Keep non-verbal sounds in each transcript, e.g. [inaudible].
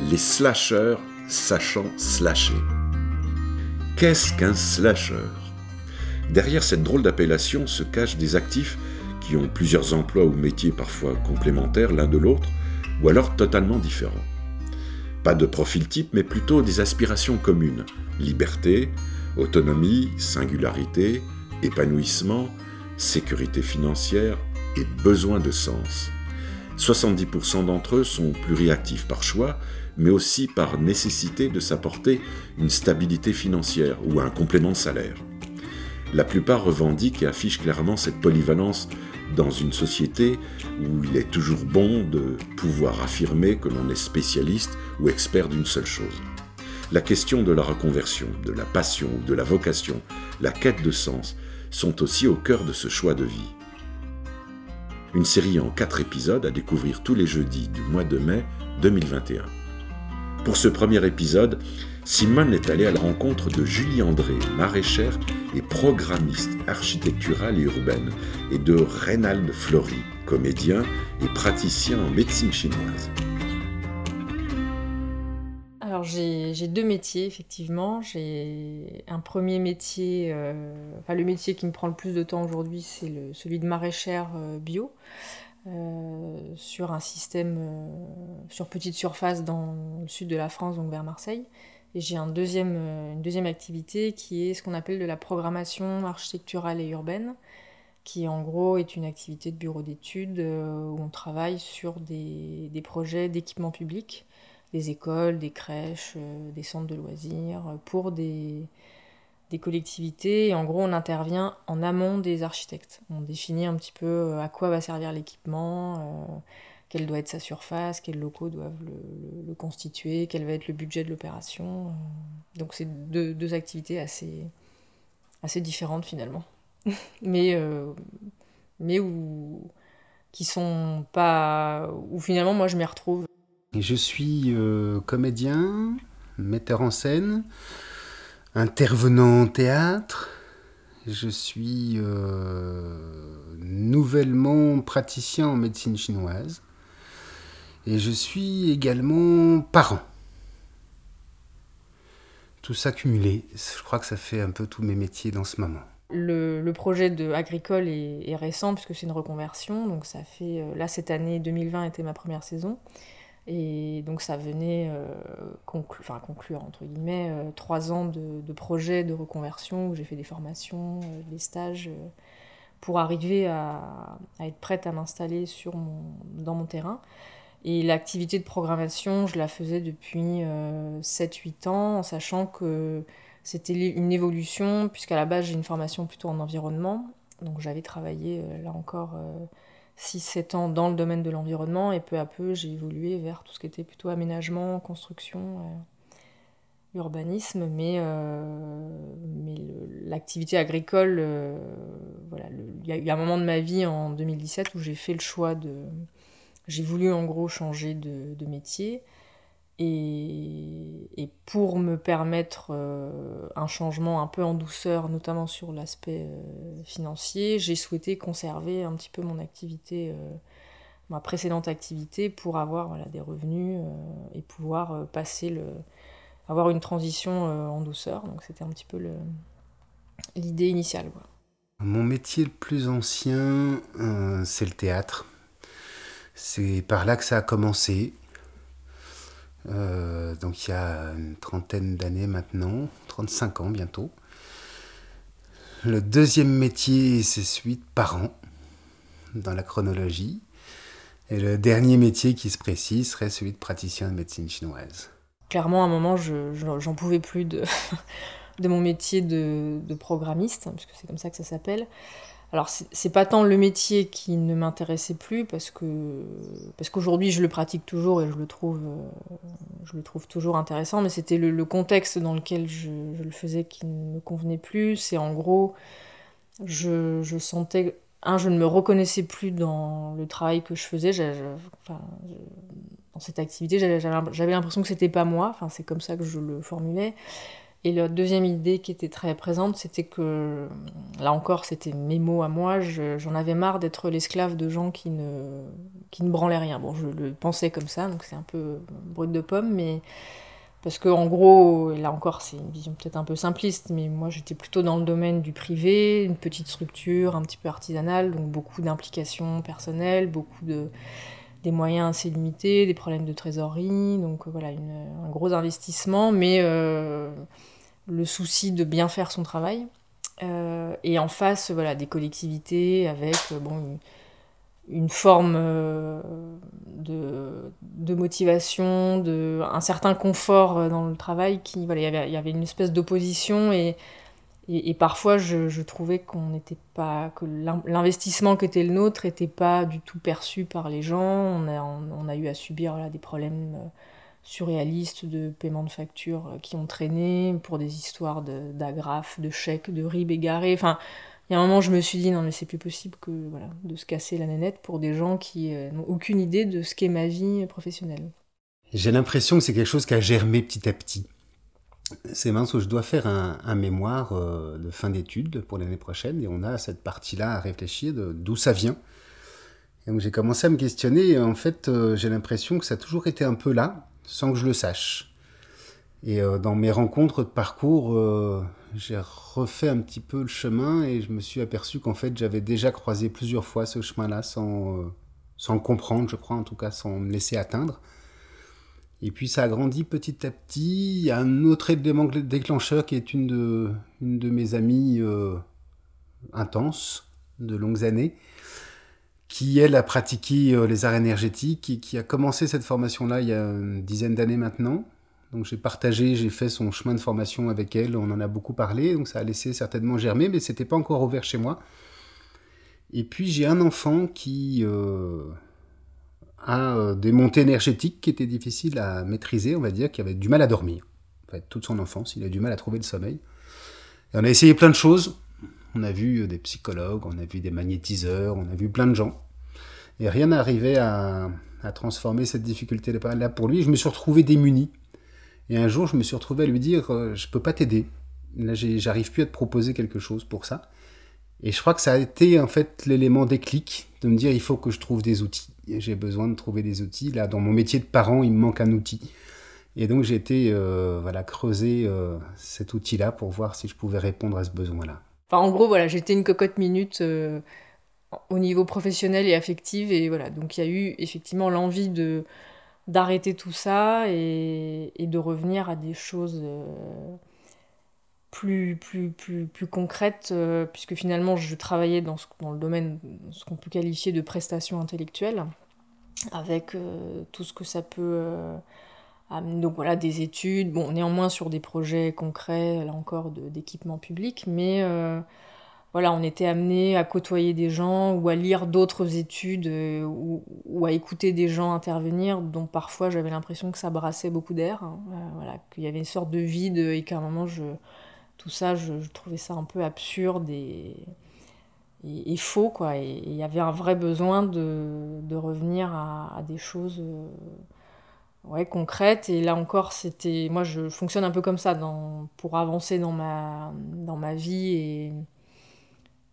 les slasheurs sachant slasher. Qu'est-ce qu'un slasher? Derrière cette drôle d'appellation se cachent des actifs qui ont plusieurs emplois ou métiers parfois complémentaires l'un de l'autre, ou alors totalement différents. Pas de profil type, mais plutôt des aspirations communes. Liberté, autonomie, singularité, épanouissement, sécurité financière et besoin de sens. 70% d'entre eux sont pluriactifs par choix, mais aussi par nécessité de s'apporter une stabilité financière ou un complément de salaire. La plupart revendiquent et affichent clairement cette polyvalence dans une société où il est toujours bon de pouvoir affirmer que l'on est spécialiste ou expert d'une seule chose. La question de la reconversion, de la passion de la vocation, la quête de sens, sont aussi au cœur de ce choix de vie. Une série en quatre épisodes à découvrir tous les jeudis du mois de mai 2021. Pour ce premier épisode, Simone est allée à la rencontre de Julie André, maraîchère et programmiste architecturale et urbaine, et de Reynald Flory, comédien et praticien en médecine chinoise. Alors j'ai deux métiers effectivement. J'ai un premier métier, euh, enfin le métier qui me prend le plus de temps aujourd'hui, c'est celui de maraîchère euh, bio. Euh, sur un système sur petite surface dans le sud de la France, donc vers Marseille. Et j'ai un deuxième, euh, une deuxième activité qui est ce qu'on appelle de la programmation architecturale et urbaine, qui en gros est une activité de bureau d'études euh, où on travaille sur des, des projets d'équipement public, des écoles, des crèches, euh, des centres de loisirs, pour des, des collectivités. Et en gros, on intervient en amont des architectes. On définit un petit peu à quoi va servir l'équipement quelle doit être sa surface, quels locaux doivent le, constituer, quel va être le budget de l'opération. Euh. Donc c'est deux, activités assez, assez différentes finalement, [laughs] mais, euh, mais qui sont pas... où finalement moi je m'y retrouve. Je suis euh, comédien, metteur en scène, intervenant en théâtre. Je suis nouvellement praticien en médecine chinoise. Et je suis également parent. Tout ça cumulé, je crois que ça fait un peu tous mes métiers dans ce moment. Le, projet de agricole est, récent puisque c'est une reconversion. Donc ça fait euh, là cette année 2020 était ma première saison et donc ça venait euh, conclure entre guillemets euh, trois ans de, de, projet de reconversion où j'ai fait des formations, des stages pour arriver à, être prête à m'installer dans mon terrain. Et l'activité de programmation, je la faisais depuis 7-8 euh, ans, en sachant que c'était une évolution, puisqu'à la base j'ai une formation plutôt en environnement. Donc j'avais travaillé euh, là encore 6-7 euh, ans dans le domaine de l'environnement, et peu à peu j'ai évolué vers tout ce qui était plutôt aménagement, construction, urbanisme. Mais, mais l'activité agricole, voilà, il y a eu un moment de ma vie en 2017 où j'ai fait le choix de j'ai voulu en gros changer de, métier. Et, pour me permettre euh, un changement un peu en douceur, notamment sur l'aspect euh, financier, j'ai souhaité conserver un petit peu mon activité, euh, ma précédente activité, pour avoir des revenus et pouvoir passer le, avoir une transition en douceur. Donc c'était un petit peu l'idée initiale. Mon métier le plus ancien, c'est le théâtre. C'est par là que ça a commencé. Euh, donc il y a une trentaine d'années maintenant, 35 ans bientôt. Le deuxième métier, c'est celui de parent, dans la chronologie. Et le dernier métier qui se précise serait celui de praticien de médecine chinoise. Clairement, à un moment, je, j'en pouvais plus [laughs] de, mon métier de, de programmiste, puisque c'est comme ça que ça s'appelle. Alors c'est pas tant le métier qui ne m'intéressait plus parce que parce qu'aujourd'hui je le pratique toujours et je le trouve euh, toujours intéressant, mais c'était le, contexte dans lequel je, le faisais qui ne me convenait plus. C'est en gros je, sentais un je ne me reconnaissais plus dans le travail que je faisais. dans cette activité, j'avais l'impression que c'était pas moi. C'est comme ça que je le formulais. Et la deuxième idée qui était très présente, c'était que, là encore, c'était mes mots à moi, j'en avais marre d'être l'esclave de gens qui ne, qui ne branlaient rien. Bon, je le pensais comme ça, donc c'est un peu brut de pomme, mais parce que en gros, là encore, c'est une vision peut-être un peu simpliste, mais moi j'étais plutôt dans le domaine du privé, une petite structure un petit peu artisanale, donc beaucoup d'implications personnelles, beaucoup de des moyens assez limités, des problèmes de trésorerie, donc voilà, un gros investissement, mais euh, le souci de bien faire son travail. Euh, et en face, voilà, des collectivités avec euh, bon, une, forme euh, de, de, motivation, de, un certain confort dans le travail. Qui, voilà, il, y avait, une espèce d'opposition et, et, parfois je, je trouvais qu'on n'était pas que l'investissement qui était le nôtre n'était pas du tout perçu par les gens. On a, on, a eu à subir là, des problèmes surréalistes de paiement de factures euh, qui ont traîné pour des histoires d'agrafes, de, chèques, de ribes égarés. Enfin, il y a un moment, je me suis dit, non, mais c'est plus possible que voilà, de se casser la nénette pour des gens qui euh, n'ont aucune idée de ce qu'est ma vie professionnelle. J'ai l'impression que c'est quelque chose qui a germé petit à petit. C'est mince je dois faire un, mémoire euh, de fin d'études pour l'année prochaine et on a cette partie-là à réfléchir d'où ça vient. Et donc j'ai commencé à me questionner et en fait j'ai l'impression que ça a toujours été un peu là, sans que je le sache. Et euh, dans mes rencontres de parcours, euh, j'ai refait un petit peu le chemin et je me suis aperçu qu'en fait j'avais déjà croisé plusieurs fois ce chemin-là sans, euh, sans comprendre, je crois, en tout cas sans me laisser atteindre. Et puis ça a grandi petit à petit. Il y a un autre élément déclencheur qui est une de, une de mes amies intenses de longues années, qui elle a pratiqué euh, les arts énergétiques et qui a commencé cette formation-là il y a une dizaine d'années maintenant. Donc j'ai partagé, j'ai fait son chemin de formation avec elle, on en a beaucoup parlé, donc ça a laissé certainement germer, mais c'était pas encore ouvert chez moi. Et puis j'ai un enfant qui euh, a euh, des montées énergétiques qui étaient difficiles à maîtriser, on va dire, qui avait du mal à dormir. En fait, toute son enfance, il a du mal à trouver le sommeil. Et on a essayé plein de choses. On a vu des psychologues, on a vu des magnétiseurs, on a vu plein de gens. Et rien n'arrivait à, transformer cette difficulté-là pour lui. Je me suis retrouvé démuni. Et un jour, je me suis retrouvé à lui dire euh, Je peux pas t'aider. Là, j'arrive plus à te proposer quelque chose pour ça. Et je crois que ça a été en fait l'élément déclic de me dire il faut que je trouve des outils. J'ai besoin de trouver des outils. Là, dans mon métier de parent, il me manque un outil. Et donc j'ai été euh, creuser euh, cet outil-là pour voir si je pouvais répondre à ce besoin-là. En gros, voilà, j'étais une cocotte minute euh, au niveau professionnel et affectif. Et voilà, donc il y a eu effectivement l'envie d'arrêter tout ça et, de revenir à des choses euh, plus, plus, plus, plus concrètes, euh, puisque finalement je travaillais dans, dans le domaine, ce qu'on peut qualifier de prestations intellectuelles, avec tout ce que ça peut donc voilà, des études, bon, néanmoins sur des projets concrets, là encore, d'équipement public, mais euh, voilà, on était amené à côtoyer des gens ou à lire d'autres études euh, ou, à écouter des gens intervenir, dont parfois j'avais l'impression que ça brassait beaucoup d'air, hein. euh, voilà, qu'il y avait une sorte de vide et qu'à un moment, je, tout ça, je, trouvais ça un peu absurde et, faux, quoi. Et il y avait un vrai besoin de, de revenir à des choses ouais, concrète. Et là encore, c'était. Moi, je fonctionne un peu comme ça dans... pour avancer dans ma, dans ma vie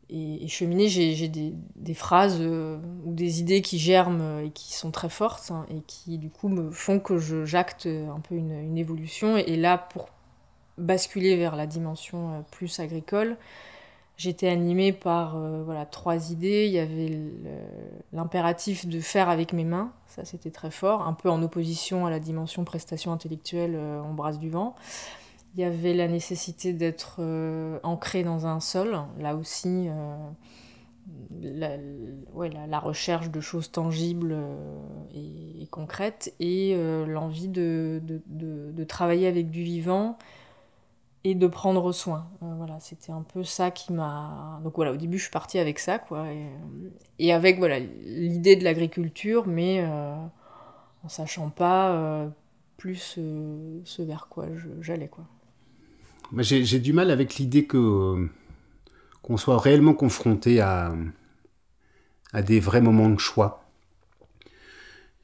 et, et, cheminer. J'ai des, des, phrases euh, ou des idées qui germent et qui sont très fortes hein, et qui, du coup, me font que j'acte un peu une, une, évolution. Et là, pour basculer vers la dimension euh, plus agricole, J'étais animée par euh, voilà, trois idées. Il y avait l'impératif de faire avec mes mains, ça c'était très fort, un peu en opposition à la dimension prestation intellectuelle euh, en brasse du vent. Il y avait la nécessité d'être euh, ancré dans un sol, là aussi la, ouais, la, recherche de choses tangibles et, concrètes, et l'envie de, de, travailler avec du vivant et de prendre soin. Euh, voilà, c'était un peu ça qui m'a. Donc voilà, au début, je suis partie avec ça, quoi, et, avec voilà l'idée de l'agriculture, mais euh, en sachant pas euh, plus ce vers quoi j'allais, quoi. J'ai du mal avec l'idée que qu'on soit réellement confronté à à des vrais moments de choix.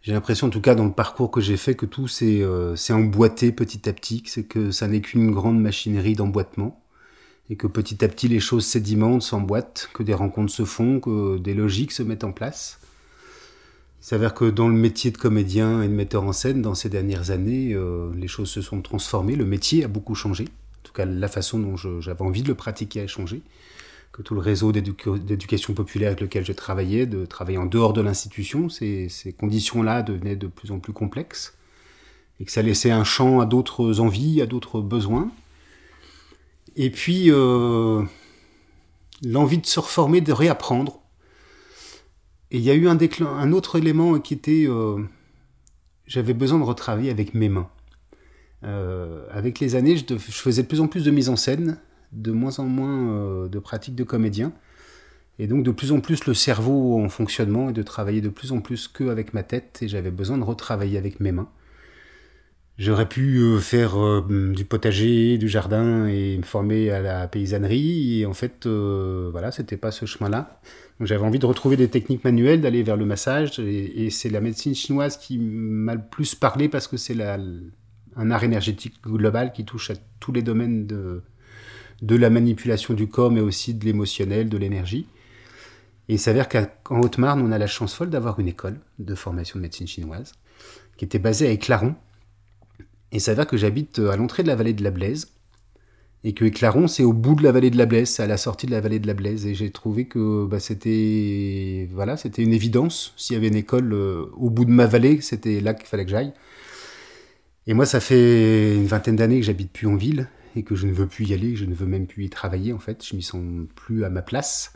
J'ai l'impression, en tout cas, dans le parcours que j'ai fait, que tout s'est euh, emboîté petit à petit, c'est que ça n'est qu'une grande machinerie d'emboîtement, et que petit à petit les choses sédimentent, s'emboîtent, que des rencontres se font, que des logiques se mettent en place. Il s'avère que dans le métier de comédien et de metteur en scène, dans ces dernières années, euh, les choses se sont transformées, le métier a beaucoup changé. En tout cas, la façon dont j'avais envie de le pratiquer a changé que tout le réseau d'éducation populaire avec lequel je travaillais, de travailler en dehors de l'institution, ces, conditions-là devenaient de plus en plus complexes, et que ça laissait un champ à d'autres envies, à d'autres besoins. Et puis, euh, l'envie de se reformer, de réapprendre. Et il y a eu un, autre élément qui était, euh, j'avais besoin de retravailler avec mes mains. Euh, avec les années, je, faisais de plus en plus de mise en scène, de moins en moins euh, de pratiques de comédien. Et donc de plus en plus le cerveau en fonctionnement et de travailler de plus en plus qu'avec ma tête. Et j'avais besoin de retravailler avec mes mains. J'aurais pu euh, faire euh, du potager, du jardin et me former à la paysannerie. Et en fait, voilà, c'était pas ce chemin-là. J'avais envie de retrouver des techniques manuelles, d'aller vers le massage. Et, et c'est la médecine chinoise qui m'a le plus parlé parce que c'est un art énergétique global qui touche à tous les domaines de, de la manipulation du corps, mais aussi de l'émotionnel, de l'énergie. Et il s'avère qu'en Haute-Marne, on a la chance folle d'avoir une école de formation de médecine chinoise qui était basée à Éclaron. Et il s'avère que j'habite à l'entrée de la vallée de la Blaise. Et que Éclaron, c'est au bout de la vallée de la Blaise, c'est à la sortie de la vallée de la Blaise. Et j'ai trouvé que bah, c'était voilà, c'était une évidence. S'il y avait une école euh, au bout de ma vallée, c'était là qu'il fallait que j'aille. Et moi, ça fait une vingtaine d'années que j'habite plus en ville et que je ne veux plus y aller, je ne veux même plus y travailler en fait, je m'y sens plus à ma place.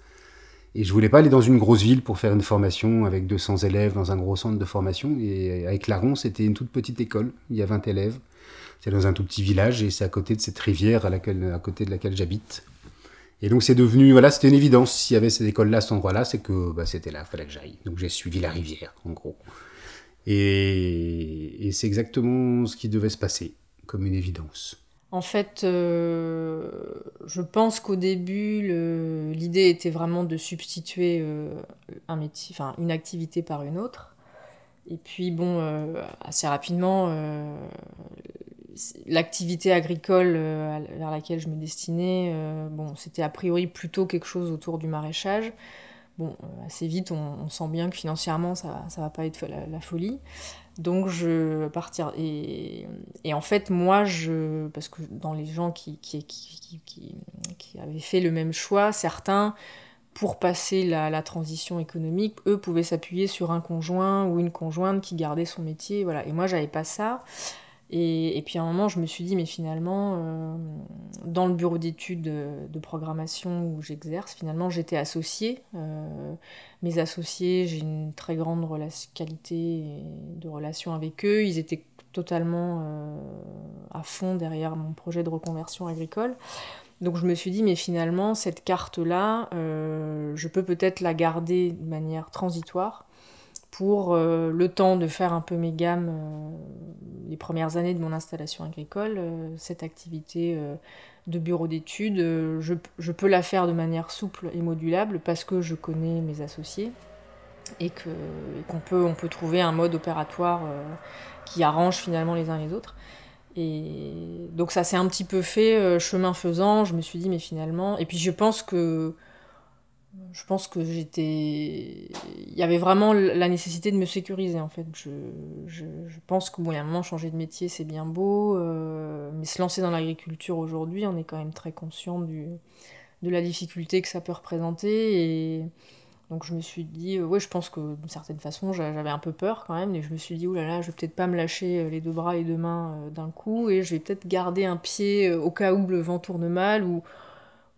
Et je voulais pas aller dans une grosse ville pour faire une formation avec 200 élèves dans un gros centre de formation. Et avec Laron, c'était une toute petite école, il y a 20 élèves. C'est dans un tout petit village et c'est à côté de cette rivière à, laquelle, à côté de laquelle j'habite. Et donc c'est devenu, voilà, c'était une évidence. S'il y avait cette école-là, cet endroit-là, c'est que bah, c'était là, il fallait que j'aille. Donc j'ai suivi la rivière, en gros. Et c'est exactement ce qui devait se passer, comme une évidence. En fait, euh, je pense qu'au début, l'idée était vraiment de substituer euh, une activité par une autre. Et puis, bon, euh, assez rapidement, l'activité agricole vers laquelle je me destinais, bon, c'était a priori plutôt quelque chose autour du maraîchage. Bon, assez vite, on, sent bien que financièrement, ça ne va pas être la folie. Donc je partir et, et, en fait moi je parce que dans les gens qui, qui, qui, qui, avaient fait le même choix, certains pour passer la, la transition économique, eux pouvaient s'appuyer sur un conjoint ou une conjointe qui gardait son métier, voilà. Et moi j'avais pas ça. Et, puis à un moment, je me suis dit, mais finalement, euh, dans le bureau d'études de, programmation où j'exerce, finalement, j'étais associée. Euh, mes associés, j'ai une très grande qualité de relation avec eux. Ils étaient totalement euh, à fond derrière mon projet de reconversion agricole. Donc je me suis dit, mais finalement, cette carte-là, je peux peut-être la garder de manière transitoire pour euh, le temps de faire un peu mes gammes euh, les premières années de mon installation agricole, euh, cette activité de bureau d'études, je, peux la faire de manière souple et modulable parce que je connais mes associés et qu'on peut, peut trouver un mode opératoire qui arrange finalement les uns les autres. Et donc ça s'est un petit peu fait chemin faisant, je me suis dit mais finalement, et puis je pense que je pense que j'étais. Il y avait vraiment la nécessité de me sécuriser en fait. Je, je, pense que bon, il y a un moment, changer de métier c'est bien beau, euh, mais se lancer dans l'agriculture aujourd'hui, on est quand même très conscient de la difficulté que ça peut représenter. Et donc je me suis dit, euh, ouais, je pense que d'une certaine façon j'avais un peu peur quand même, et je me suis dit, là, je vais peut-être pas me lâcher euh, les deux bras et deux mains d'un coup, et je vais peut-être garder un pied au cas où le vent tourne mal ou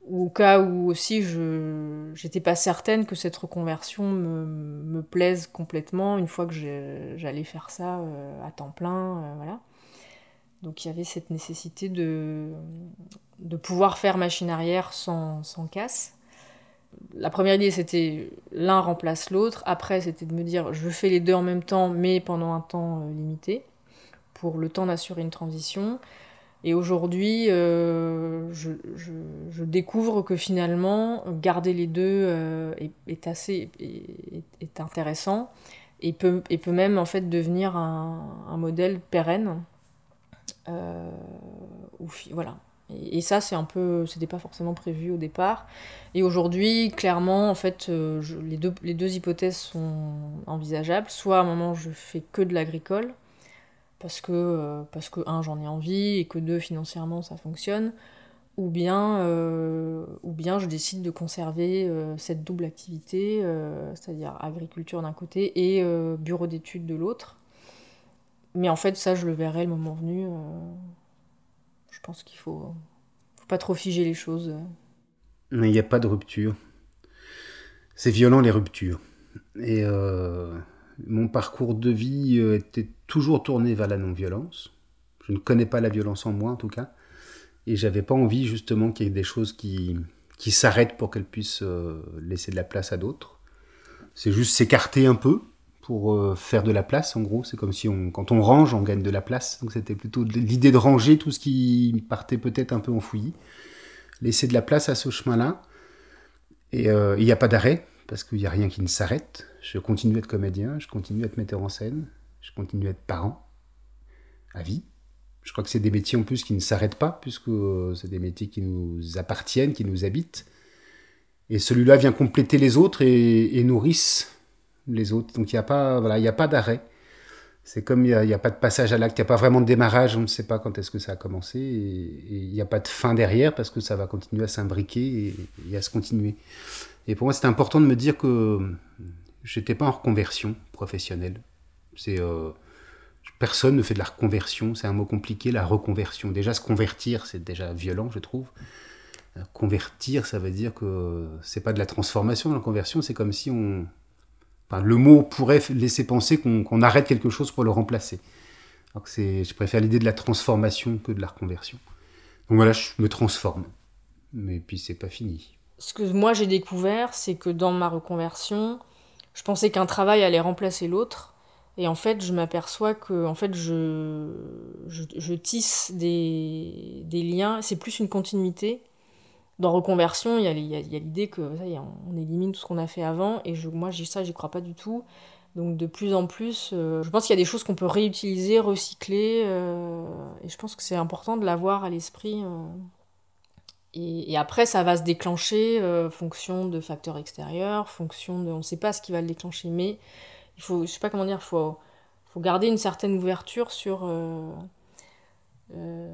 ou au cas où aussi je n'étais pas certaine que cette reconversion me, plaise complètement une fois que j'allais faire ça euh, à temps plein, euh. Donc il y avait cette nécessité de, de pouvoir faire machine arrière sans, sans casse. La première idée c'était l'un remplace l'autre, après c'était de me dire je fais les deux en même temps mais pendant un temps euh, limité pour le temps d'assurer une transition. Et aujourd'hui, euh, je, découvre que finalement, garder les deux euh, est, assez est, intéressant. et peut, et peut même en fait devenir un, modèle pérenne. Euh, voilà. Et, ça, c'est un peu, c'était pas forcément prévu au départ. Et aujourd'hui, clairement, en fait, les, deux, les deux hypothèses sont envisageables. Soit à un moment, je fais que de l'agricole, parce que, euh, parce que un, j'en ai envie, et que deux, financièrement, ça fonctionne ou bien, euh, ou bien je décide de conserver euh, cette double activité, c'est-à-dire agriculture d'un côté et bureau d'études de l'autre. Mais en fait, ça, je le verrai le moment venu. je pense qu'il faut, faut pas trop figer les choses. Il n'y a pas de rupture. C'est violent les ruptures. Et mon parcours de vie était toujours tourné vers la non-violence. Je ne connais pas la violence en moi, en tout cas. Et j'avais pas envie justement qu'il y ait des choses qui, qui s'arrêtent pour qu'elles puissent euh, laisser de la place à d'autres. C'est juste s'écarter un peu pour euh, faire de la place, en gros. C'est comme si on, quand on range, on gagne de la place. Donc c'était plutôt l'idée de ranger tout ce qui partait peut-être un peu enfoui. Laisser de la place à ce chemin-là. Et euh, il n'y a pas d'arrêt, parce qu'il n'y a rien qui ne s'arrête. Je continue à être comédien, je continue à être metteur en scène, je continue à être parent, à vie. Je crois que c'est des métiers en plus qui ne s'arrêtent pas, puisque euh, c'est des métiers qui nous appartiennent, qui nous habitent. Et celui-là vient compléter les autres et, nourrissent les autres. Donc il n'y a pas, voilà, il a pas d'arrêt. C'est comme il n'y a, pas de passage à l'acte, il n'y a pas vraiment de démarrage, on ne sait pas quand est-ce que ça a commencé, et il n'y a pas de fin derrière parce que ça va continuer à s'imbriquer et, à se continuer. Et pour moi, c'était important de me dire que je n'étais pas en reconversion professionnelle. C'est euh, Personne ne fait de la reconversion, c'est un mot compliqué, la reconversion. Déjà, se convertir, c'est déjà violent, je trouve. Euh, convertir, ça veut dire que c'est pas de la transformation, la conversion, c'est comme si on. le mot pourrait laisser penser qu'on arrête quelque chose pour le remplacer. Alors je préfère l'idée de la transformation que de la reconversion. Donc voilà, je me transforme. Mais puis c'est pas fini. Ce que moi j'ai découvert, c'est que dans ma reconversion, je pensais qu'un travail allait remplacer l'autre. Et en fait, je m'aperçois que en fait, je, je, tisse des, des liens. C'est plus une continuité. Dans reconversion, il y a, l'idée que ça y on élimine tout ce qu'on a fait avant. Et je, moi, ça, j'y crois pas du tout. Donc de plus en plus, euh, je pense qu'il y a des choses qu'on peut réutiliser, recycler. Euh, et je pense que c'est important de l'avoir à l'esprit. Euh. Et, et, après, ça va se déclencher fonction de facteurs extérieurs, fonction de... On ne sait pas ce qui va le déclencher, mais il faut, je sais pas comment dire, faut, faut garder une certaine ouverture sur euh, euh,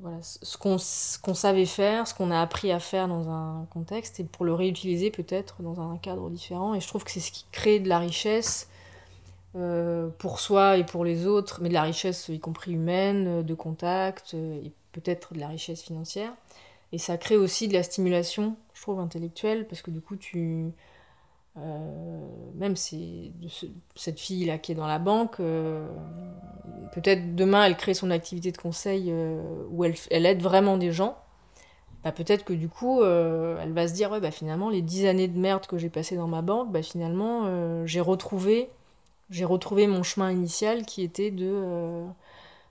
voilà, ce qu'on savait faire, ce qu'on a appris à faire dans un contexte, et pour le réutiliser peut-être dans un cadre différent. Et je trouve que c'est ce qui crée de la richesse euh, pour soi et pour les autres, mais de la richesse y compris humaine, de contact, et peut-être de la richesse financière. Et ça crée aussi de la stimulation, je trouve, intellectuelle, parce que du coup, tu euh, même si cette fille-là qui est dans la banque, euh, peut-être demain elle crée son activité de conseil euh, où elle, aide vraiment des gens. Bah, peut-être que du coup, elle va se dire ouais, bah, finalement, les dix années de merde que j'ai passées dans ma banque, bah, finalement, j'ai retrouvé, retrouvé mon chemin initial qui était de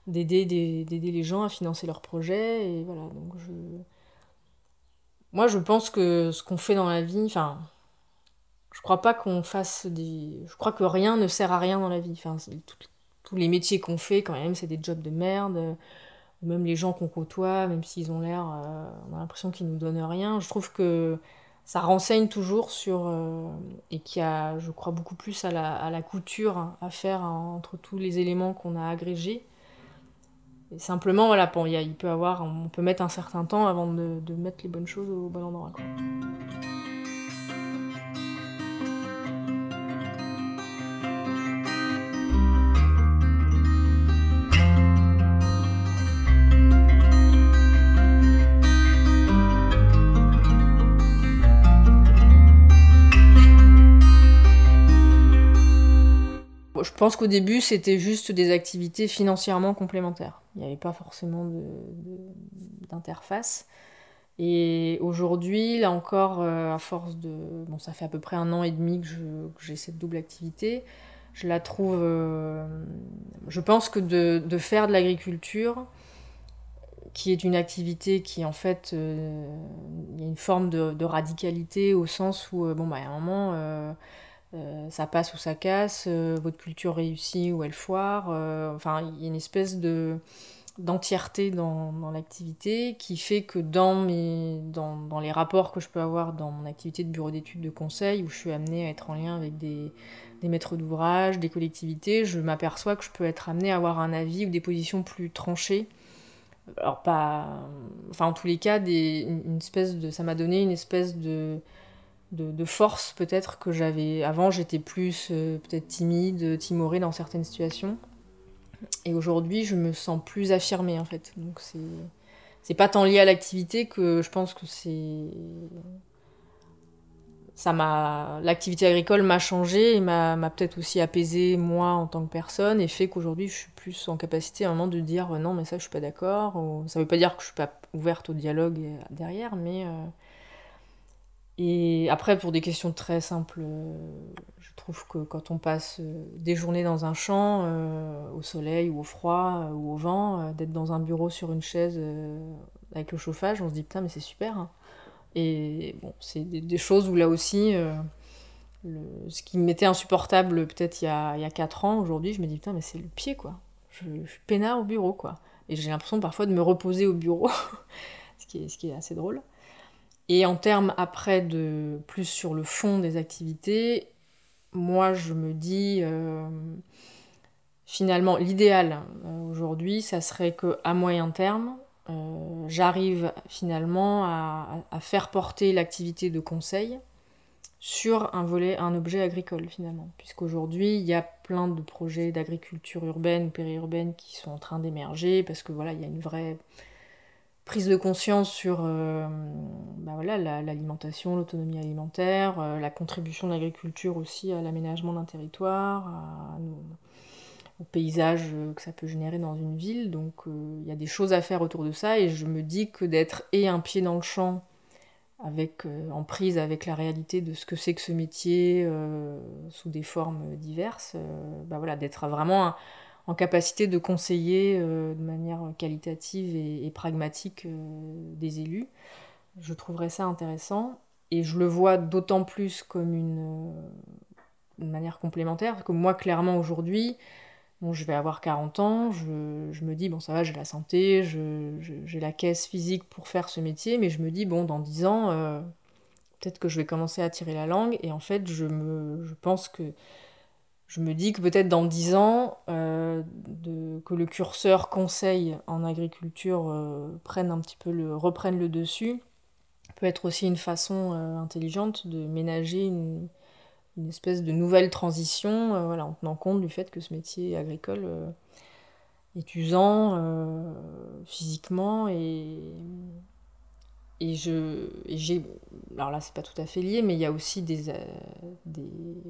d'aider d'aider les gens à financer leurs projets. Et voilà, donc je... Moi, je pense que ce qu'on fait dans la vie, enfin, je crois pas qu'on fasse des. Je crois que rien ne sert à rien dans la vie. Tous les métiers qu'on fait, quand même, c'est des jobs de merde. Même les gens qu'on côtoie, même s'ils ont l'air. Euh, on a l'impression qu'ils nous donnent rien. Je trouve que ça renseigne toujours sur. Euh, et qu'il y a, je crois, beaucoup plus à la, couture à faire entre tous les éléments qu'on a agrégés. Et simplement, voilà, il, peut avoir, on peut mettre un certain temps avant de, mettre les bonnes choses au bon endroit. Je pense qu'au début, c'était juste des activités financièrement complémentaires. Il n'y avait pas forcément d'interface. Et aujourd'hui, là encore, euh, à force de... Bon, ça fait à peu près un an et demi que j'ai cette double activité. Je la trouve... Euh, je pense que de, faire de l'agriculture, qui est une activité qui, en fait, euh, il y a une forme de, radicalité au sens où, bon, bah, à un moment ça passe ou ça casse, votre culture réussit ou elle foire. enfin, il y a une espèce de d'entièreté dans, dans l'activité qui fait que dans, mes, dans, dans, les rapports que je peux avoir dans mon activité de bureau d'études de conseil, où je suis amenée à être en lien avec des, des maîtres d'ouvrage, des collectivités, je m'aperçois que je peux être amenée à avoir un avis ou des positions plus tranchées. Alors pas... Enfin en tous les cas, des, une espèce de, ça m'a donné une espèce de, de, force peut-être que j'avais... Avant j'étais plus euh, peut-être timide, timorée dans certaines situations. Et aujourd'hui, je me sens plus affirmée en fait. Donc c'est c'est pas tant lié à l'activité que je pense que c'est ça m'a l'activité agricole m'a changé et m'a peut-être aussi apaisé moi en tant que personne et fait qu'aujourd'hui je suis plus en capacité à un moment de dire non mais ça je suis pas d'accord ça veut pas dire que je suis pas ouverte au dialogue derrière mais euh, et après, pour des questions très simples, euh, je trouve que quand on passe euh, des journées dans un champ, euh, au soleil ou au froid ou au vent, d'être dans un bureau sur une chaise avec le chauffage, on se dit putain, mais c'est super. Hein. Et bon, c'est des, choses où là aussi, ce qui m'était insupportable peut-être il, y a, il 4 ans, aujourd'hui, je me dis putain, mais c'est le pied quoi. Je, suis peinard au bureau quoi. Et j'ai l'impression parfois de me reposer au bureau, [laughs] ce qui est assez drôle. Et en termes après de plus sur le fond des activités, moi je me dis euh, finalement l'idéal euh, aujourd'hui, ça serait que à moyen terme, euh, j'arrive finalement à, à, faire porter l'activité de conseil sur un volet, un objet agricole finalement. Puisqu'aujourd'hui, il y a plein de projets d'agriculture urbaine ou périurbaine qui sont en train d'émerger parce que voilà, il y a une vraie prise de conscience sur euh, bah voilà, l'alimentation, l'autonomie alimentaire, euh, la contribution de l'agriculture aussi à l'aménagement d'un territoire, au paysage que ça peut générer dans une ville. Donc euh, il y a des choses à faire autour de ça et je me dis que d'être et un pied dans le champ avec, en prise avec la réalité de ce que c'est que ce métier sous des formes diverses, bah voilà, d'être vraiment un, en capacité de conseiller euh, de manière qualitative et, pragmatique euh, des élus. Je trouverais ça intéressant et je le vois d'autant plus comme une, euh, manière complémentaire que moi clairement aujourd'hui, bon, je vais avoir 40 ans, je, me dis bon ça va, j'ai la santé, j'ai la caisse physique pour faire ce métier, mais je me dis bon dans 10 ans, peut-être que je vais commencer à tirer la langue et en fait je, me, je pense que je me dis que peut-être dans dix ans, euh, que le curseur conseil en agriculture euh, prenne un petit peu le, reprenne le dessus, peut être aussi une façon euh, intelligente de ménager une, espèce de nouvelle transition, voilà, en tenant compte du fait que ce métier agricole est usant physiquement et, et je j'ai alors là c'est pas tout à fait lié mais il y a aussi des, euh, des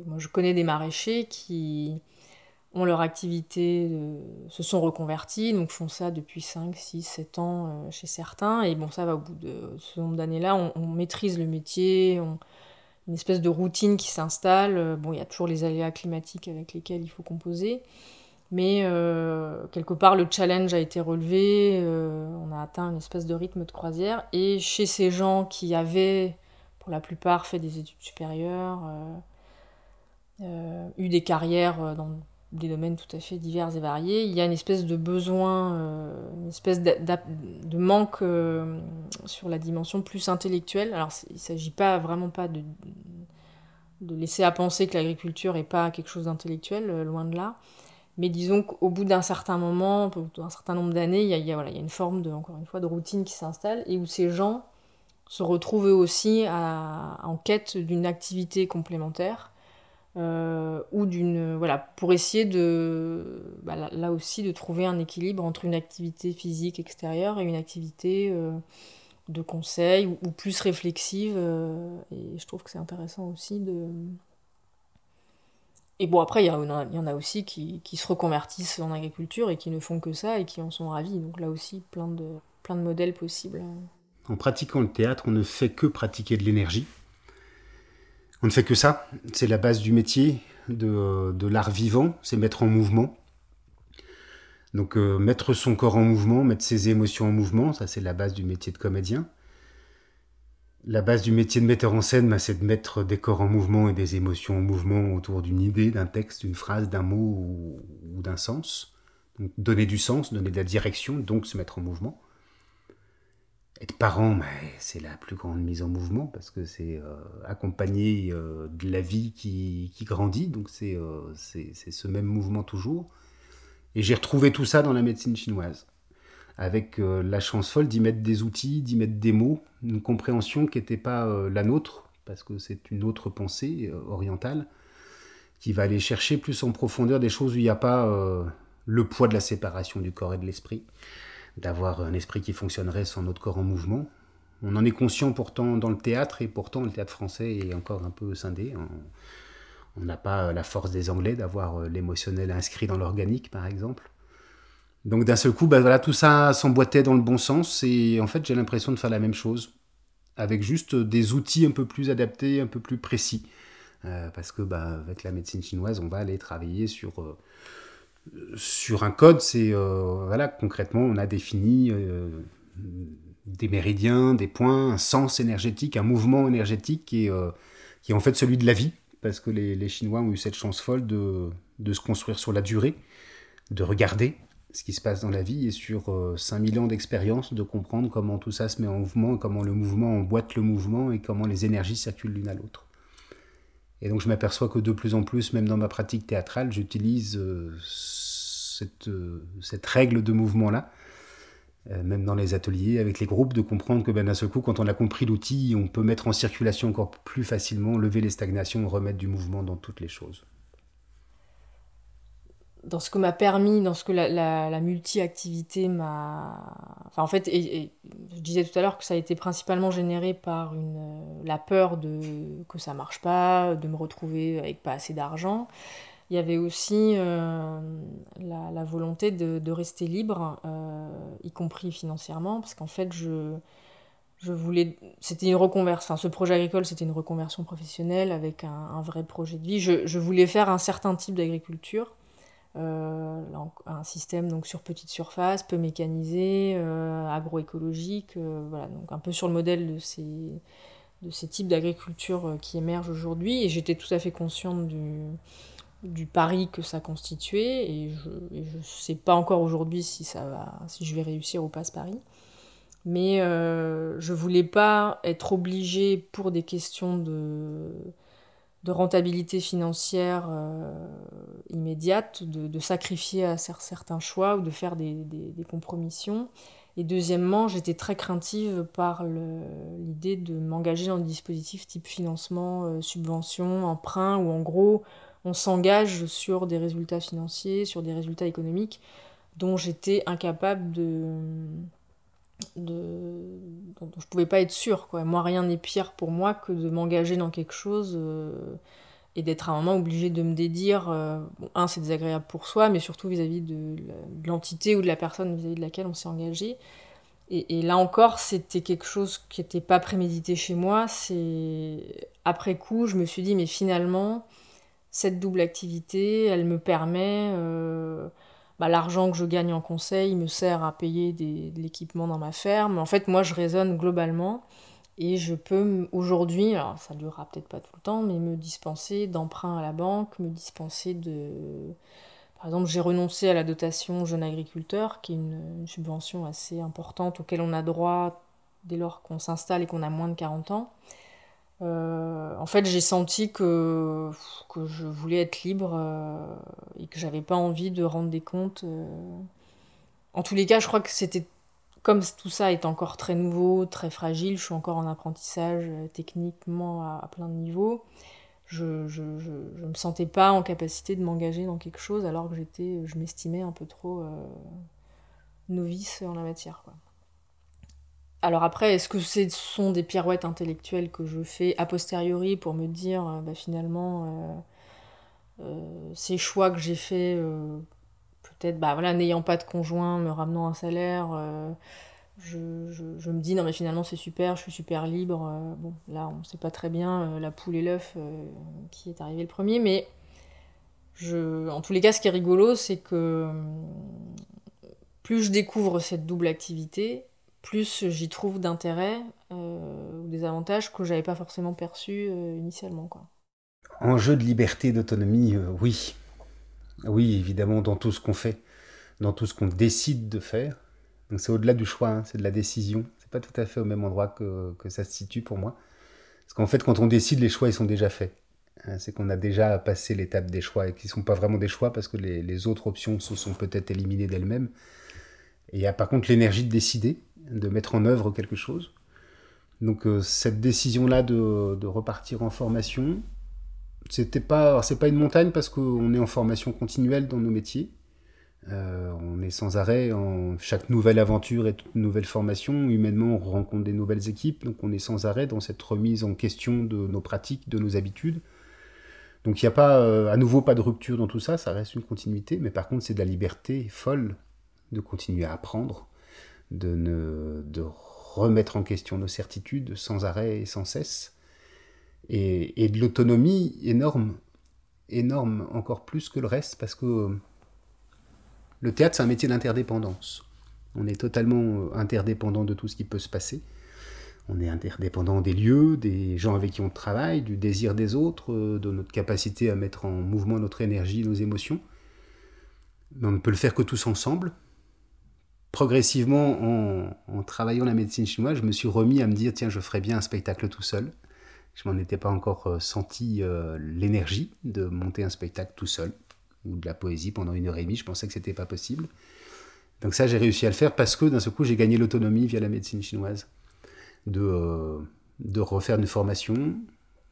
moi je connais des maraîchers qui ont leur activité se sont reconvertis donc font ça depuis 5 6 7 ans euh, chez certains. Et bon ça va au bout de ce nombre d'années là on, maîtrise le métier une espèce de routine qui s'installe. Bon il y a toujours les aléas climatiques avec lesquels il faut composer mais euh, quelque part, le challenge a été relevé, euh, on a atteint une espèce de rythme de croisière. Et chez ces gens qui avaient, pour la plupart, fait des études supérieures, euh, eu des carrières dans des domaines tout à fait divers et variés, il y a une espèce de besoin, une espèce de manque sur la dimension plus intellectuelle. Alors, il ne s'agit pas vraiment pas de, de laisser à penser que l'agriculture n'est pas quelque chose d'intellectuel, loin de là mais disons qu'au bout d'un certain moment, d'un certain nombre d'années, il y a, y a une forme de, encore une fois, de routine qui s'installe et où ces gens se retrouvent eux aussi en quête d'une activité complémentaire euh, ou d'une voilà pour essayer de bah, là, aussi de trouver un équilibre entre une activité physique extérieure et une activité euh, de conseil ou, plus réflexive euh, et je trouve que c'est intéressant aussi de et bon, après, il y, en a aussi qui, se reconvertissent en agriculture et qui ne font que ça et qui en sont ravis. Donc là aussi, plein de, plein de modèles possibles. En pratiquant le théâtre, on ne fait que pratiquer de l'énergie. On ne fait que ça. C'est la base du métier, de, l'art vivant, c'est mettre en mouvement. Donc euh, mettre son corps en mouvement, mettre ses émotions en mouvement, ça c'est la base du métier de comédien. La base du métier de metteur en scène, bah, c'est de mettre des corps en mouvement et des émotions en mouvement autour d'une idée, d'un texte, d'une phrase, d'un mot ou, d'un sens. donner du sens, donner de la direction, donc se mettre en mouvement. Être parent, bah, c'est la plus grande mise en mouvement parce que c'est euh, accompagner euh, de la vie qui, grandit, donc euh, c'est ce même mouvement toujours. Et j'ai retrouvé tout ça dans la médecine chinoise avec euh, la chance folle d'y mettre des outils, d'y mettre des mots, une compréhension qui n'était pas euh, la nôtre, parce que c'est une autre pensée euh, orientale, qui va aller chercher plus en profondeur des choses où il n'y a pas le poids de la séparation du corps et de l'esprit, d'avoir un esprit qui fonctionnerait sans notre corps en mouvement. On en est conscient pourtant dans le théâtre, et pourtant le théâtre français est encore un peu scindé. On n'a pas la force des Anglais d'avoir l'émotionnel inscrit dans l'organique, par exemple. Donc d'un seul coup, bah, voilà, tout ça s'emboîtait dans le bon sens et en fait j'ai l'impression de faire la même chose avec juste des outils un peu plus adaptés, un peu plus précis. Euh, parce que bah, avec la médecine chinoise, on va aller travailler sur, euh, sur un code. C'est euh, voilà, concrètement, on a défini des méridiens, des points, un sens énergétique, un mouvement énergétique qui est, qui est en fait celui de la vie. Parce que les, les Chinois ont eu cette chance folle de, de se construire sur la durée, de regarder, ce qui se passe dans la vie et sur 5000 euh, ans d'expérience de comprendre comment tout ça se met en mouvement, comment le mouvement emboîte le mouvement et comment les énergies circulent l'une à l'autre. Et donc je m'aperçois que de plus en plus, même dans ma pratique théâtrale, j'utilise euh, cette, euh, cette, règle de mouvement-là, même dans les ateliers, avec les groupes, de comprendre que ben, d'un seul coup, quand on a compris l'outil, on peut mettre en circulation encore plus facilement, lever les stagnations, remettre du mouvement dans toutes les choses dans ce que m'a permis, dans ce que la, multi-activité m'a... Enfin, en fait, je disais tout à l'heure que ça a été principalement généré par une, la peur de que ça marche pas, de me retrouver avec pas assez d'argent. Il y avait aussi euh, la, volonté de, rester libre, euh, y compris financièrement, parce qu'en fait, je, je voulais... C'était une reconversion... Ce projet agricole, c'était une reconversion professionnelle avec un, vrai projet de vie. Je, je voulais faire un certain type d'agriculture euh, un système donc sur petite surface, peu mécanisé, euh, agroécologique, euh, voilà, donc un peu sur le modèle de ces, de ces types d'agriculture qui émergent aujourd'hui. J'étais tout à fait consciente du, du pari que ça constituait, et je ne sais pas encore aujourd'hui si, si je vais réussir ou pas ce pari. Mais je voulais pas être obligée pour des questions de de rentabilité financière euh, immédiate, de, sacrifier à certains choix ou de faire des, compromissions. Et deuxièmement, j'étais très craintive par l'idée de m'engager dans des dispositifs type financement, euh, subvention, emprunt, où en gros on s'engage sur des résultats financiers, sur des résultats économiques dont j'étais incapable de, de, dont je pouvais pas être sûre. Quoi. Moi, rien n'est pire pour moi que de m'engager dans quelque chose euh, et d'être à un moment obligé de me dédire. Euh, un, c'est désagréable pour soi, mais surtout vis-à-vis de, l'entité ou de la personne vis-à-vis de laquelle on s'est engagé. Et, là encore, c'était quelque chose qui n'était pas prémédité chez moi. C'est après coup, je me suis dit, mais finalement, cette double activité, elle me permet euh, bah, l'argent que je gagne en conseil me sert à payer de l'équipement dans ma ferme. En fait, moi, je raisonne globalement et je peux aujourd'hui, alors ça ne durera peut-être pas tout le temps, mais me dispenser d'emprunts à la banque, me dispenser de... Par exemple, j'ai renoncé à la dotation jeune agriculteur, qui est une, subvention assez importante auquel on a droit dès lors qu'on s'installe et qu'on a moins de 40 ans. Euh, en fait, j'ai senti que, que je voulais être libre euh, et que j'avais pas envie de rendre des comptes. Euh. En tous les cas, je crois que c'était comme tout ça est encore très nouveau, très fragile, je suis encore en apprentissage techniquement à, plein de niveaux. Je, je, je, je, me sentais pas en capacité de m'engager dans quelque chose alors que j'étais, je m'estimais un peu trop novice en la matière. Alors après, est-ce que ce sont des pirouettes intellectuelles que je fais a posteriori pour me dire, euh, bah, finalement, euh, euh, ces choix que j'ai faits, peut-être, bah voilà, n'ayant pas de conjoint, me ramenant un salaire, je, me dis, non mais finalement c'est super, je suis super libre. bon, là, on ne sait pas très bien la poule et l'œuf qui est arrivé le premier, mais en tous les cas, ce qui est rigolo, c'est que plus je découvre cette double activité, plus j'y trouve d'intérêt, euh, des avantages que j'avais pas forcément perçus initialement. Quoi. Enjeu de liberté, d'autonomie, oui. Oui, évidemment, dans tout ce qu'on fait, dans tout ce qu'on décide de faire. Donc c'est au-delà du choix, hein, c'est de la décision. C'est pas tout à fait au même endroit que, que ça se situe pour moi. Parce qu'en fait, quand on décide, les choix, ils sont déjà faits. Hein, c'est qu'on a déjà passé l'étape des choix et qui ne sont pas vraiment des choix parce que les, autres options se sont peut-être éliminées d'elles-mêmes. Et il y a par contre l'énergie de décider, de mettre en œuvre quelque chose. Donc euh, cette décision-là de, repartir en formation, c'était pas, c'est pas une montagne parce qu'on est en formation continuelle dans nos métiers. Euh, on est sans arrêt en chaque nouvelle aventure et toute nouvelle formation. Humainement, on rencontre des nouvelles équipes, donc on est sans arrêt dans cette remise en question de nos pratiques, de nos habitudes. Donc il n'y a pas, euh, à nouveau, pas de rupture dans tout ça, ça reste une continuité, mais par contre, c'est de la liberté folle de continuer à apprendre, de, ne, de remettre en question nos certitudes sans arrêt et sans cesse, et, et de l'autonomie énorme, énorme encore plus que le reste, parce que le théâtre, c'est un métier d'interdépendance. On est totalement euh, interdépendant de tout ce qui peut se passer. On est interdépendant des lieux, des gens avec qui on travaille, du désir des autres, euh, de notre capacité à mettre en mouvement notre énergie, nos émotions. On ne peut le faire que tous ensemble. Progressivement, en, travaillant la médecine chinoise, je me suis remis à me dire tiens, je ferais bien un spectacle tout seul. Je m'en étais pas encore euh, senti euh, l'énergie de monter un spectacle tout seul ou de la poésie pendant une heure et demie. Je pensais que c'était pas possible. Donc ça, j'ai réussi à le faire parce que d'un seul coup, j'ai gagné l'autonomie via la médecine chinoise de, euh, refaire une formation,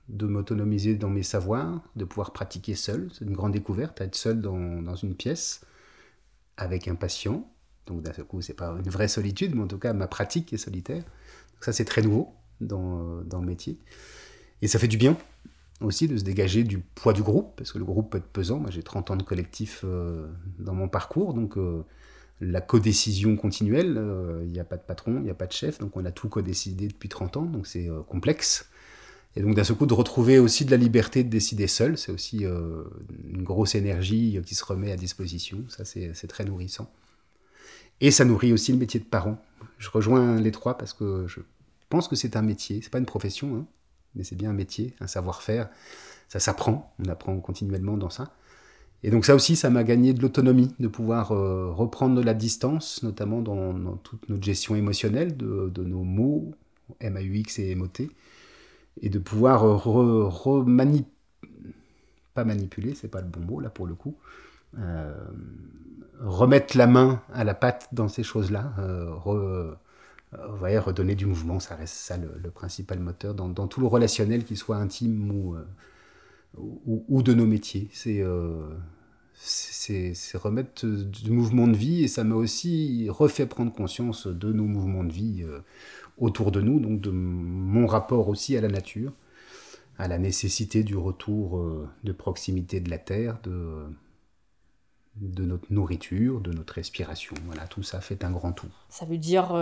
de m'autonomiser dans mes savoirs, de pouvoir pratiquer seul. C'est une grande découverte, être seul dans, une pièce avec un patient. Donc d'un seul coup, c'est pas une vraie solitude, mais en tout cas, ma pratique est solitaire. Donc ça, c'est très nouveau dans, dans, le métier. Et ça fait du bien aussi de se dégager du poids du groupe, parce que le groupe peut être pesant. Moi, j'ai 30 ans de collectif euh, dans mon parcours, donc euh, la codécision continuelle. Il euh, n'y a pas de patron, il n'y a pas de chef, donc on a tout codécidé depuis 30 ans, donc c'est euh, complexe. Et donc d'un seul coup, de retrouver aussi de la liberté de décider seul, c'est aussi euh, une grosse énergie qui se remet à disposition, ça c'est très nourrissant. Et ça nourrit aussi le métier de parent. Je rejoins les trois parce que je pense que c'est un métier, c'est pas une profession, hein, mais c'est bien un métier, un savoir-faire. Ça s'apprend, on apprend continuellement dans ça. Et donc ça aussi, ça m'a gagné de l'autonomie, de pouvoir euh, reprendre de la distance, notamment dans, toute notre gestion émotionnelle de, nos mots, MAUX et MOT, et de pouvoir re, pas manipuler, c'est pas le bon mot là pour le coup, remettre la main à la patte dans ces choses-là, euh, redonner du mouvement, ça reste ça le, principal moteur dans, tout le relationnel, qu'il soit intime ou ou, de nos métiers. Euh, c'est c'est remettre du mouvement de vie et ça m'a aussi refait prendre conscience de nos mouvements de vie euh, autour de nous, donc de mon rapport aussi à la nature, à la nécessité du retour euh, de proximité de la terre, de, de notre nourriture, de notre respiration. Voilà, tout ça fait un grand tout. Ça veut dire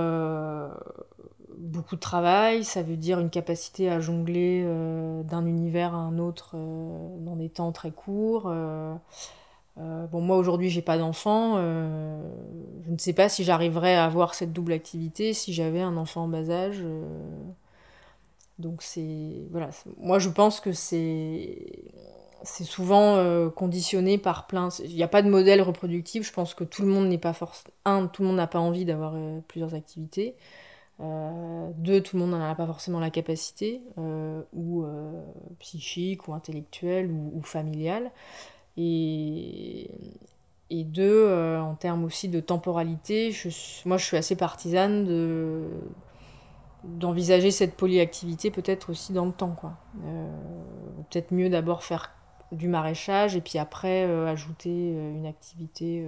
beaucoup de travail, ça veut dire une capacité à jongler euh, d'un univers à un autre euh, dans des temps très courts. Euh, bon, moi aujourd'hui j'ai pas d'enfant, je ne sais pas si j'arriverais à avoir cette double activité si j'avais un enfant en bas âge. donc c'est voilà, moi je pense que c'est c'est souvent conditionné par plein. Il n'y a pas de modèle reproductif. Je pense que tout le monde n'est pas forcément. Un, tout le monde n'a pas envie d'avoir plusieurs activités. Euh, deux, tout le monde n'en a pas forcément la capacité, euh, ou euh, psychique, ou intellectuelle, ou, familiale. Et, et deux, en termes aussi de temporalité, moi je suis assez partisane de d'envisager cette polyactivité peut-être aussi dans le temps. quoi. peut-être mieux d'abord faire du maraîchage et puis après ajouter une activité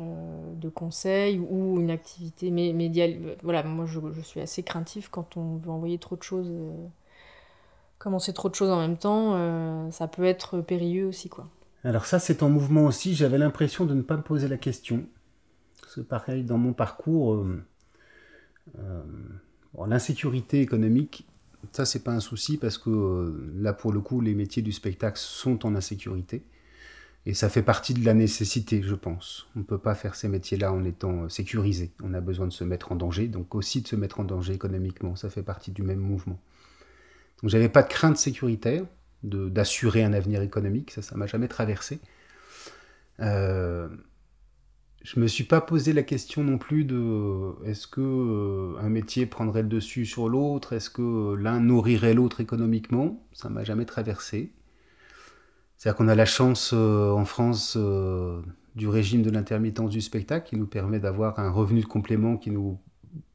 euh, de conseil ou une activité médiale. Voilà, moi je, suis assez craintif quand on veut envoyer trop de choses, euh, commencer trop de choses en même temps, euh, ça peut être périlleux aussi quoi. Alors ça c'est en mouvement aussi, j'avais l'impression de ne pas me poser la question. Parce que pareil, dans mon parcours, l'insécurité économique, ça c'est pas un souci parce que là pour le coup les métiers du spectacle sont en insécurité. Et ça fait partie de la nécessité, je pense. On ne peut pas faire ces métiers-là en étant sécurisé. On a besoin de se mettre en danger, donc aussi de se mettre en danger économiquement. Ça fait partie du même mouvement. Donc j'avais pas de crainte sécuritaire, d'assurer un avenir économique, ça, ça m'a jamais traversé. Euh, je me suis pas posé la question non plus de est-ce que euh, un métier prendrait le dessus sur l'autre, est-ce que l'un nourrirait l'autre économiquement, ça m'a jamais traversé. C'est-à-dire qu'on a la chance euh, en France euh, du régime de l'intermittence du spectacle qui nous permet d'avoir un revenu de complément qui nous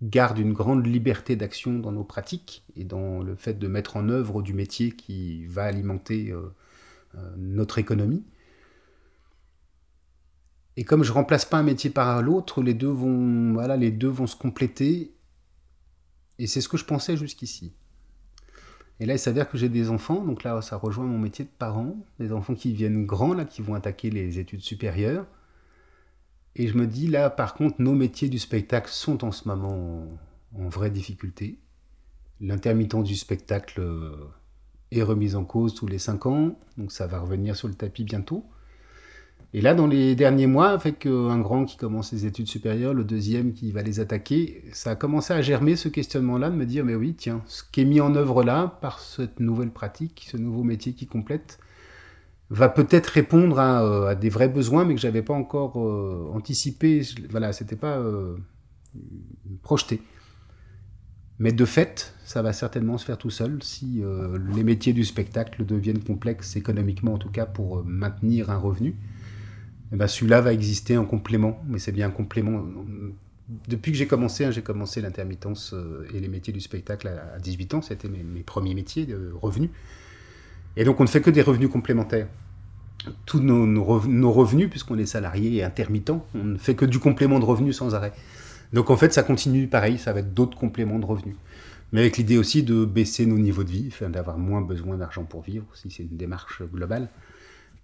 garde une grande liberté d'action dans nos pratiques et dans le fait de mettre en œuvre du métier qui va alimenter notre économie. Et comme je remplace pas un métier par l'autre, les deux vont, voilà, les deux vont se compléter. Et c'est ce que je pensais jusqu'ici. Et là, il s'avère que j'ai des enfants, donc là, ça rejoint mon métier de parent, des enfants qui viennent grands, là, qui vont attaquer les études supérieures. Et je me dis, là, par contre, nos métiers du spectacle sont en ce moment en, vraie difficulté. L'intermittent du spectacle euh, est remise en cause tous les cinq ans, donc ça va revenir sur le tapis bientôt. Et là, dans les derniers mois, avec un grand qui commence ses études supérieures, le deuxième qui va les attaquer, ça a commencé à germer ce questionnement-là, de me dire, mais oui, tiens, ce qui est mis en œuvre là, par cette nouvelle pratique, ce nouveau métier qui complète, va peut-être répondre à, euh, des vrais besoins, mais que j'avais pas encore euh, anticipé. Voilà, c'était pas euh, projeté. Mais de fait, ça va certainement se faire tout seul si les métiers du spectacle deviennent complexes économiquement, en tout cas pour maintenir un revenu. Eh ben, celui-là va exister en complément, mais c'est bien un complément. Depuis que j'ai commencé, hein, j'ai commencé l'intermittence euh, et les métiers du spectacle à, 18 ans, c'était mes, premiers métiers de revenus. Et donc on ne fait que des revenus complémentaires. Tous nos, nos revenus, puisqu'on est salarié et intermittent, on ne fait que du complément de revenus sans arrêt. Donc en fait, ça continue pareil, ça va être d'autres compléments de revenus. Mais avec l'idée aussi de baisser nos niveaux de vie, d'avoir moins besoin d'argent pour vivre, si c'est une démarche globale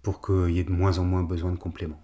pour qu'il y ait de moins en moins besoin de compléments.